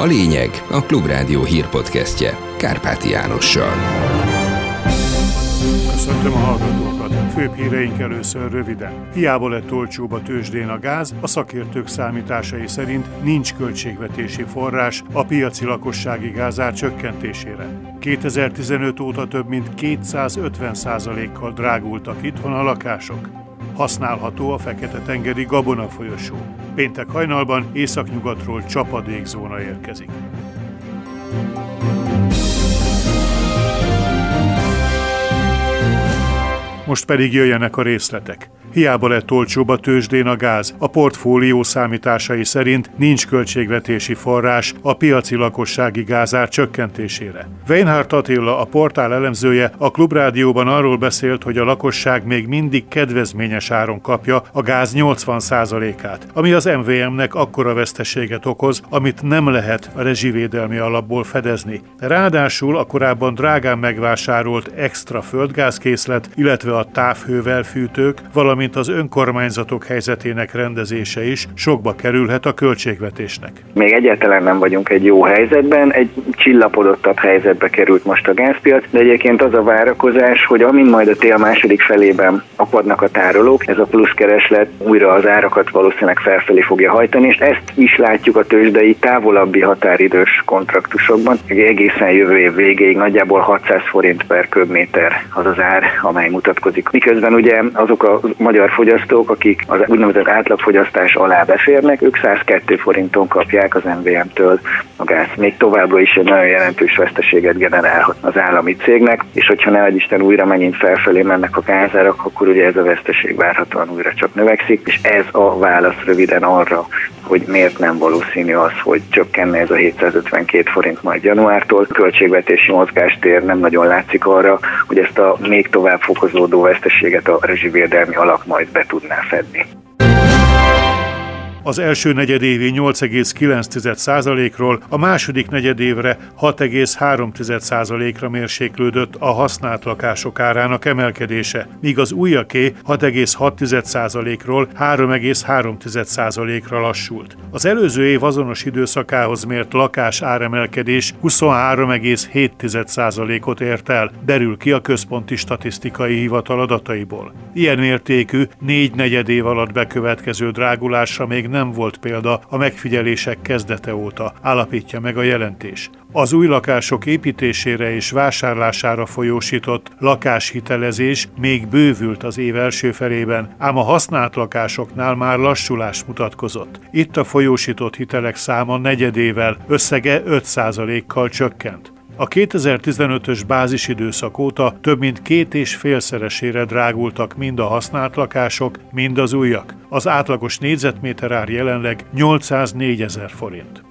A lényeg a Klubrádió hírpodcastje Kárpáti Jánossal. Köszöntöm a hallgatókat! Főbb híreink először röviden. Hiába lett olcsóbb a tőzsdén a gáz, a szakértők számításai szerint nincs költségvetési forrás a piaci lakossági gázár csökkentésére. 2015 óta több mint 250 kal drágultak itthon a lakások használható a Fekete-tengeri Gabona folyosó. Péntek hajnalban északnyugatról csapadékzóna érkezik. Most pedig jöjjenek a részletek. Hiába lett olcsóbb a tőzsdén a gáz. A portfólió számításai szerint nincs költségvetési forrás a piaci lakossági gázár csökkentésére. Weinhardt Attila, a portál elemzője, a Klubrádióban arról beszélt, hogy a lakosság még mindig kedvezményes áron kapja a gáz 80%-át, ami az MVM-nek akkora veszteséget okoz, amit nem lehet a rezsivédelmi alapból fedezni. Ráadásul a korábban drágán megvásárolt extra földgázkészlet, illetve a távhővel fűtők, valamint valamint az önkormányzatok helyzetének rendezése is sokba kerülhet a költségvetésnek. Még egyáltalán nem vagyunk egy jó helyzetben, egy csillapodottabb helyzetbe került most a gázpiac, de egyébként az a várakozás, hogy amint majd a tél második felében apadnak a tárolók, ez a plusz kereslet újra az árakat valószínűleg felfelé fogja hajtani, és ezt is látjuk a tőzsdei távolabbi határidős kontraktusokban. Egészen jövő év végéig nagyjából 600 forint per köbméter az az ár, amely mutatkozik. Miközben ugye azok a magyar fogyasztók, akik az úgynevezett átlagfogyasztás alá beférnek, ők 102 forinton kapják az MVM-től a gáz. Még továbbra is egy nagyon jelentős veszteséget generálhat az állami cégnek, és hogyha ne Isten újra megint felfelé mennek a gázárak, akkor ugye ez a veszteség várhatóan újra csak növekszik, és ez a válasz röviden arra, hogy miért nem valószínű az, hogy csökkenne ez a 752 forint majd januártól. A költségvetési mozgástér nem nagyon látszik arra, hogy ezt a még tovább fokozódó veszteséget a rezsivédelmi alap majd be tudná fedni. Az első negyedévi 8,9%-ról a második negyedévre 6,3%-ra mérséklődött a használt lakások árának emelkedése, míg az újaké 6,6%-ról 3,3%-ra lassult. Az előző év azonos időszakához mért lakás áremelkedés 23,7%-ot ért el, derül ki a Központi Statisztikai Hivatal adataiból. Ilyen mértékű négy negyed év alatt bekövetkező drágulásra még nem volt példa a megfigyelések kezdete óta, állapítja meg a jelentés. Az új lakások építésére és vásárlására folyósított lakáshitelezés még bővült az év első felében, ám a használt lakásoknál már lassulás mutatkozott. Itt a folyósított hitelek száma negyedével, összege 5%-kal csökkent. A 2015-ös bázisidőszak óta több mint két és félszeresére drágultak mind a használt lakások, mind az újak. Az átlagos négyzetméter ár jelenleg 804 ezer forint.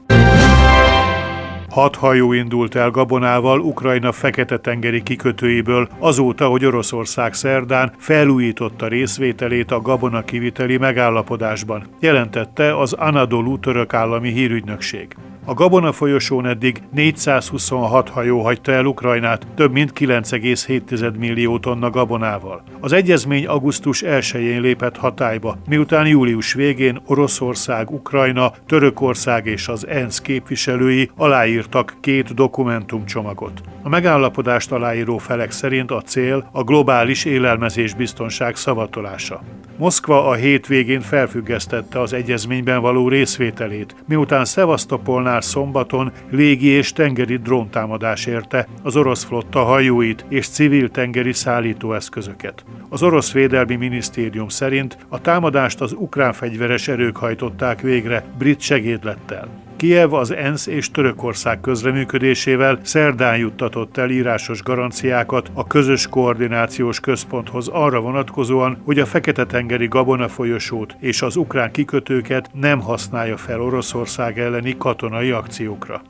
Hat hajó indult el gabonával Ukrajna fekete-tengeri kikötőiből azóta, hogy Oroszország szerdán felújította részvételét a gabona kiviteli megállapodásban, jelentette az Anadolu török állami hírügynökség. A Gabona folyosón eddig 426 hajó hagyta el Ukrajnát, több mint 9,7 millió tonna gabonával. Az egyezmény augusztus 1-én lépett hatályba, miután július végén Oroszország, Ukrajna, Törökország és az ENSZ képviselői aláírtak két dokumentumcsomagot. A megállapodást aláíró felek szerint a cél a globális élelmezés biztonság szavatolása. Moszkva a hétvégén felfüggesztette az egyezményben való részvételét, miután Szevasztopolnál szombaton légi és tengeri dróntámadás érte az orosz flotta hajóit és civil tengeri szállítóeszközöket. Az orosz védelmi minisztérium szerint a támadást az ukrán fegyveres erők hajtották végre brit segédlettel. Kiev az ENSZ és Törökország közreműködésével szerdán juttatott el írásos garanciákat a közös koordinációs központhoz arra vonatkozóan, hogy a Fekete-tengeri Gabona folyosót és az ukrán kikötőket nem használja fel Oroszország elleni katonai akciókra.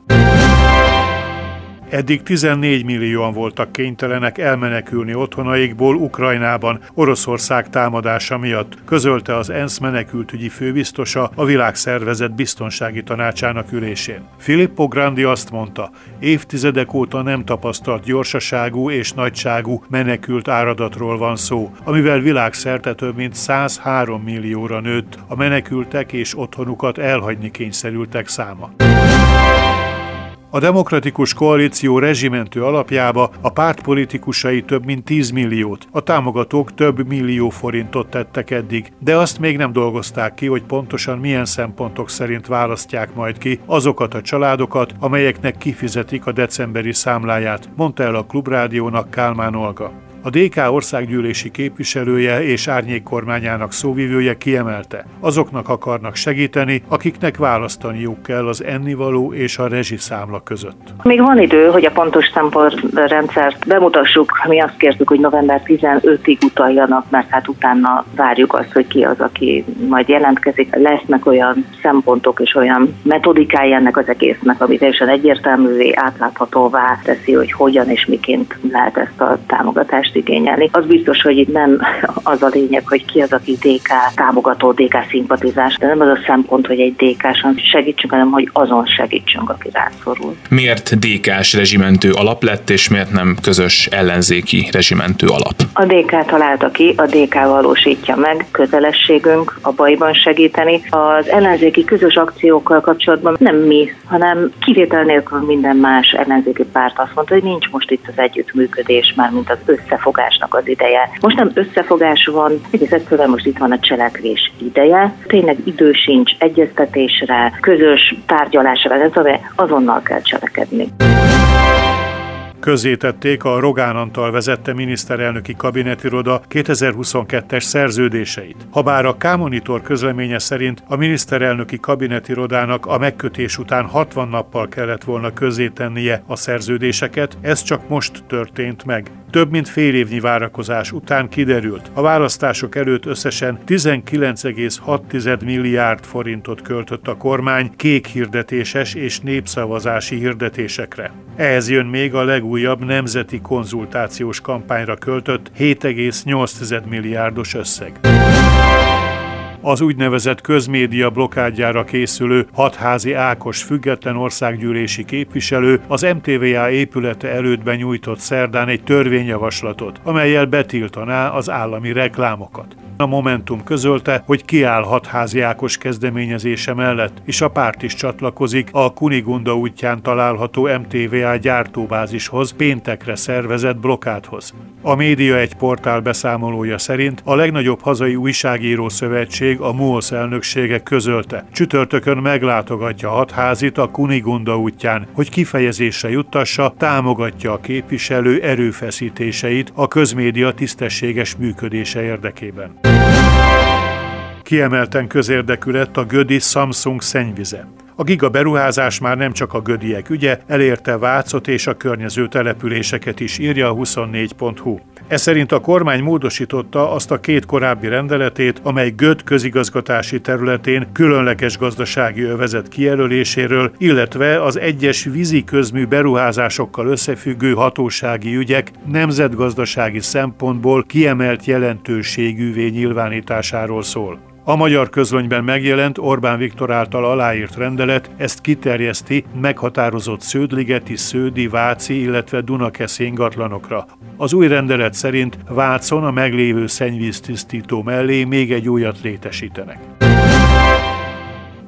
Eddig 14 millióan voltak kénytelenek elmenekülni otthonaikból Ukrajnában Oroszország támadása miatt, közölte az ENSZ menekültügyi főbiztosa a világszervezet biztonsági tanácsának ülésén. Filippo Grandi azt mondta, évtizedek óta nem tapasztalt gyorsaságú és nagyságú menekült áradatról van szó, amivel világszerte több mint 103 millióra nőtt a menekültek és otthonukat elhagyni kényszerültek száma. A demokratikus koalíció rezsimentő alapjába a párt politikusai több mint 10 milliót, a támogatók több millió forintot tettek eddig, de azt még nem dolgozták ki, hogy pontosan milyen szempontok szerint választják majd ki azokat a családokat, amelyeknek kifizetik a decemberi számláját, mondta el a Klubrádiónak Kálmán Olga. A DK országgyűlési képviselője és árnyék kormányának szóvivője kiemelte, azoknak akarnak segíteni, akiknek választaniuk kell az ennivaló és a rezsiszámla között. Még van idő, hogy a pontos szempontrendszert bemutassuk. Mi azt kértük, hogy november 15-ig utaljanak, mert hát utána várjuk azt, hogy ki az, aki majd jelentkezik. Lesznek olyan szempontok és olyan metodikája ennek az egésznek, ami teljesen egyértelművé, átláthatóvá teszi, hogy hogyan és miként lehet ezt a támogatást támogatást igényelni. Az biztos, hogy itt nem az a lényeg, hogy ki az, aki DK támogató, DK szimpatizás, de nem az a szempont, hogy egy DK-san segítsünk, hanem hogy azon segítsünk, aki rászorul. Miért DK-s rezsimentő alap lett, és miért nem közös ellenzéki rezsimentő alap? A DK találta ki, a DK valósítja meg, kötelességünk a bajban segíteni. Az ellenzéki közös akciókkal kapcsolatban nem mi, hanem kivétel nélkül minden más ellenzéki párt azt mondta, hogy nincs most itt az együttműködés, már mint az össze összefogásnak az ideje. Most nem összefogás van, egész egyszerűen most itt van a cselekvés ideje. Tényleg idő sincs egyeztetésre, közös tárgyalásra, ez azonnal kell cselekedni. Közzétették a Rogán Antal vezette miniszterelnöki kabinetiroda 2022-es szerződéseit. Habár a K-Monitor közleménye szerint a miniszterelnöki kabinetirodának a megkötés után 60 nappal kellett volna közzétennie a szerződéseket, ez csak most történt meg. Több mint fél évnyi várakozás után kiderült, a választások előtt összesen 19,6 milliárd forintot költött a kormány kék hirdetéses és népszavazási hirdetésekre. Ehhez jön még a legújabb nemzeti konzultációs kampányra költött 7,8 milliárdos összeg az úgynevezett közmédia blokádjára készülő hatházi Ákos független országgyűlési képviselő az MTVA épülete előtt benyújtott szerdán egy törvényjavaslatot, amelyel betiltaná az állami reklámokat. A Momentum közölte, hogy kiáll hatházi Ákos kezdeményezése mellett, és a párt is csatlakozik a Kunigunda útján található MTVA gyártóbázishoz péntekre szervezett blokádhoz. A média egy portál beszámolója szerint a legnagyobb hazai újságíró szövetség, a MUOSZ elnöksége közölte. Csütörtökön meglátogatja hatházit a Kunigunda útján, hogy kifejezésre juttassa, támogatja a képviselő erőfeszítéseit a közmédia tisztességes működése érdekében. Kiemelten közérdekű lett a Gödi Samsung szennyvize. A giga beruházás már nem csak a gödiek ügye, elérte Vácot és a környező településeket is, írja a 24.hu. Ez szerint a kormány módosította azt a két korábbi rendeletét, amely Göd közigazgatási területén különleges gazdasági övezet kijelöléséről, illetve az egyes vízi közmű beruházásokkal összefüggő hatósági ügyek nemzetgazdasági szempontból kiemelt jelentőségűvé nyilvánításáról szól. A magyar közlönyben megjelent Orbán Viktor által aláírt rendelet ezt kiterjeszti meghatározott sződligeti, sződi, váci, illetve Dunakeszi ingatlanokra. Az új rendelet szerint Vácon a meglévő szennyvíztisztító mellé még egy újat létesítenek.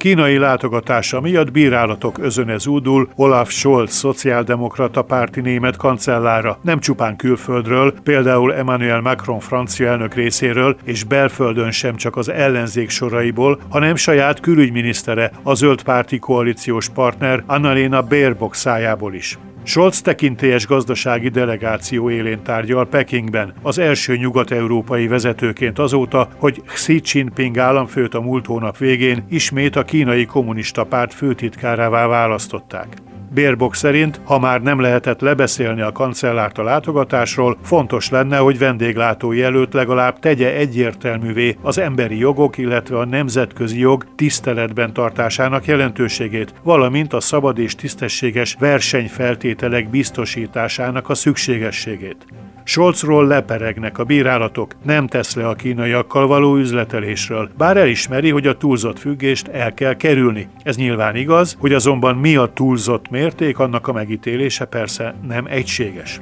Kínai látogatása miatt bírálatok özöne zúdul Olaf Scholz szociáldemokrata párti német kancellára, nem csupán külföldről, például Emmanuel Macron francia elnök részéről, és belföldön sem csak az ellenzék soraiból, hanem saját külügyminisztere, a zöld párti koalíciós partner Annalena Baerbock szájából is. Scholz tekintélyes gazdasági delegáció élén tárgyal Pekingben, az első nyugat-európai vezetőként azóta, hogy Xi Jinping államfőt a múlt hónap végén ismét a kínai kommunista párt főtitkárává választották. Bérbok szerint, ha már nem lehetett lebeszélni a kancellárt a látogatásról, fontos lenne, hogy vendéglátói előtt legalább tegye egyértelművé az emberi jogok, illetve a nemzetközi jog tiszteletben tartásának jelentőségét, valamint a szabad és tisztességes versenyfeltételek biztosításának a szükségességét. Scholzról leperegnek a bírálatok, nem tesz le a kínaiakkal való üzletelésről, bár elismeri, hogy a túlzott függést el kell kerülni. Ez nyilván igaz, hogy azonban mi a túlzott mérték, annak a megítélése persze nem egységes.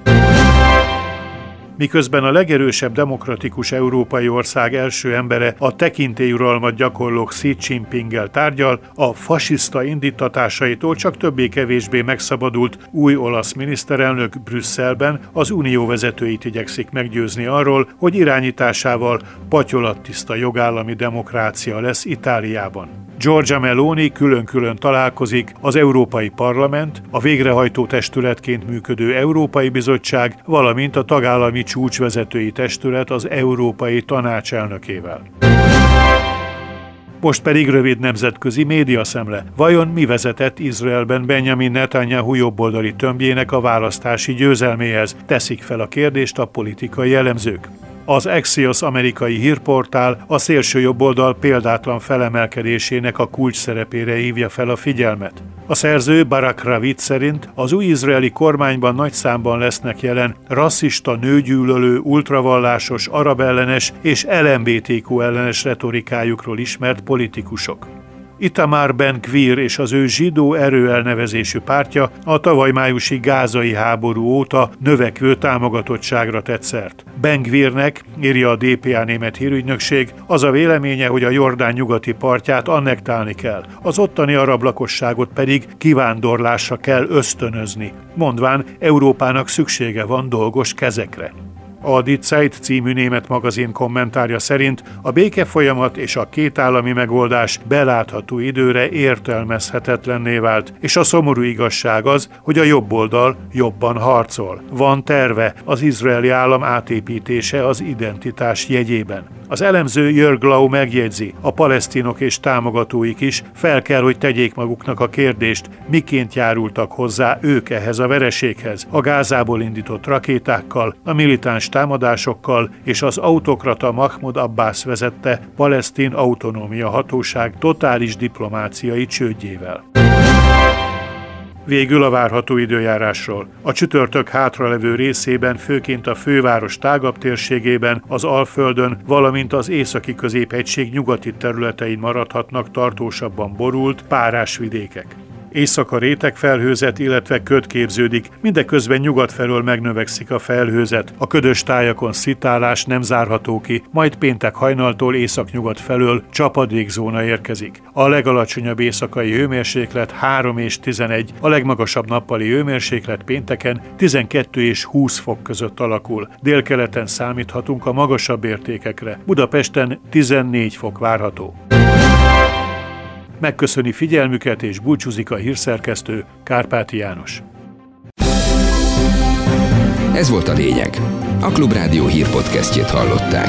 Miközben a legerősebb demokratikus európai ország első embere a tekintélyuralmat gyakorló Xi Jinpinggel tárgyal, a fasiszta indítatásaitól csak többé-kevésbé megszabadult új olasz miniszterelnök Brüsszelben az unió vezetőit igyekszik meggyőzni arról, hogy irányításával patyolattiszta jogállami demokrácia lesz Itáliában. Giorgia Meloni külön-külön találkozik az Európai Parlament, a végrehajtó testületként működő Európai Bizottság, valamint a tagállami csúcsvezetői testület az Európai Tanács elnökével. Most pedig rövid nemzetközi médiaszemle. Vajon mi vezetett Izraelben Benjamin Netanyahu jobboldali tömbjének a választási győzelméhez? Teszik fel a kérdést a politikai elemzők. Az Axios amerikai hírportál a szélső jobboldal példátlan felemelkedésének a kulcs szerepére hívja fel a figyelmet. A szerző Barak Ravid szerint az új izraeli kormányban nagy számban lesznek jelen rasszista, nőgyűlölő, ultravallásos, arab ellenes és LMBTQ ellenes retorikájukról ismert politikusok. Itamar Ben Gvir és az ő zsidó erő elnevezésű pártja a tavaly májusi gázai háború óta növekvő támogatottságra tett szert. Ben Gvirnek, írja a DPA német hírügynökség, az a véleménye, hogy a Jordán nyugati partját annektálni kell, az ottani arab lakosságot pedig kivándorlásra kell ösztönözni, mondván Európának szüksége van dolgos kezekre. A Die Zeit című német magazin kommentárja szerint a béke folyamat és a kétállami megoldás belátható időre értelmezhetetlenné vált, és a szomorú igazság az, hogy a jobb oldal jobban harcol. Van terve az izraeli állam átépítése az identitás jegyében. Az elemző Jörg Lau megjegyzi, a palesztinok és támogatóik is fel kell, hogy tegyék maguknak a kérdést, miként járultak hozzá ők ehhez a vereséghez, a Gázából indított rakétákkal, a militáns támadásokkal és az autokrata Mahmoud Abbas vezette palesztin autonómia hatóság totális diplomáciai csődjével. Végül a várható időjárásról. A csütörtök hátralevő részében, főként a főváros tágabb térségében, az Alföldön, valamint az északi középhegység nyugati területein maradhatnak tartósabban borult, párás vidékek. Éjszaka réteg felhőzet, illetve köd képződik, mindeközben nyugat felől megnövekszik a felhőzet. A ködös tájakon szitálás nem zárható ki, majd péntek hajnaltól északnyugat felől csapadékzóna érkezik. A legalacsonyabb éjszakai hőmérséklet 3 és 11, a legmagasabb nappali hőmérséklet pénteken 12 és 20 fok között alakul. Délkeleten számíthatunk a magasabb értékekre. Budapesten 14 fok várható. Megköszöni figyelmüket és búcsúzik a hírszerkesztő Kárpáti János. Ez volt a lényeg. A Klubrádió hírpodcastjét hallották.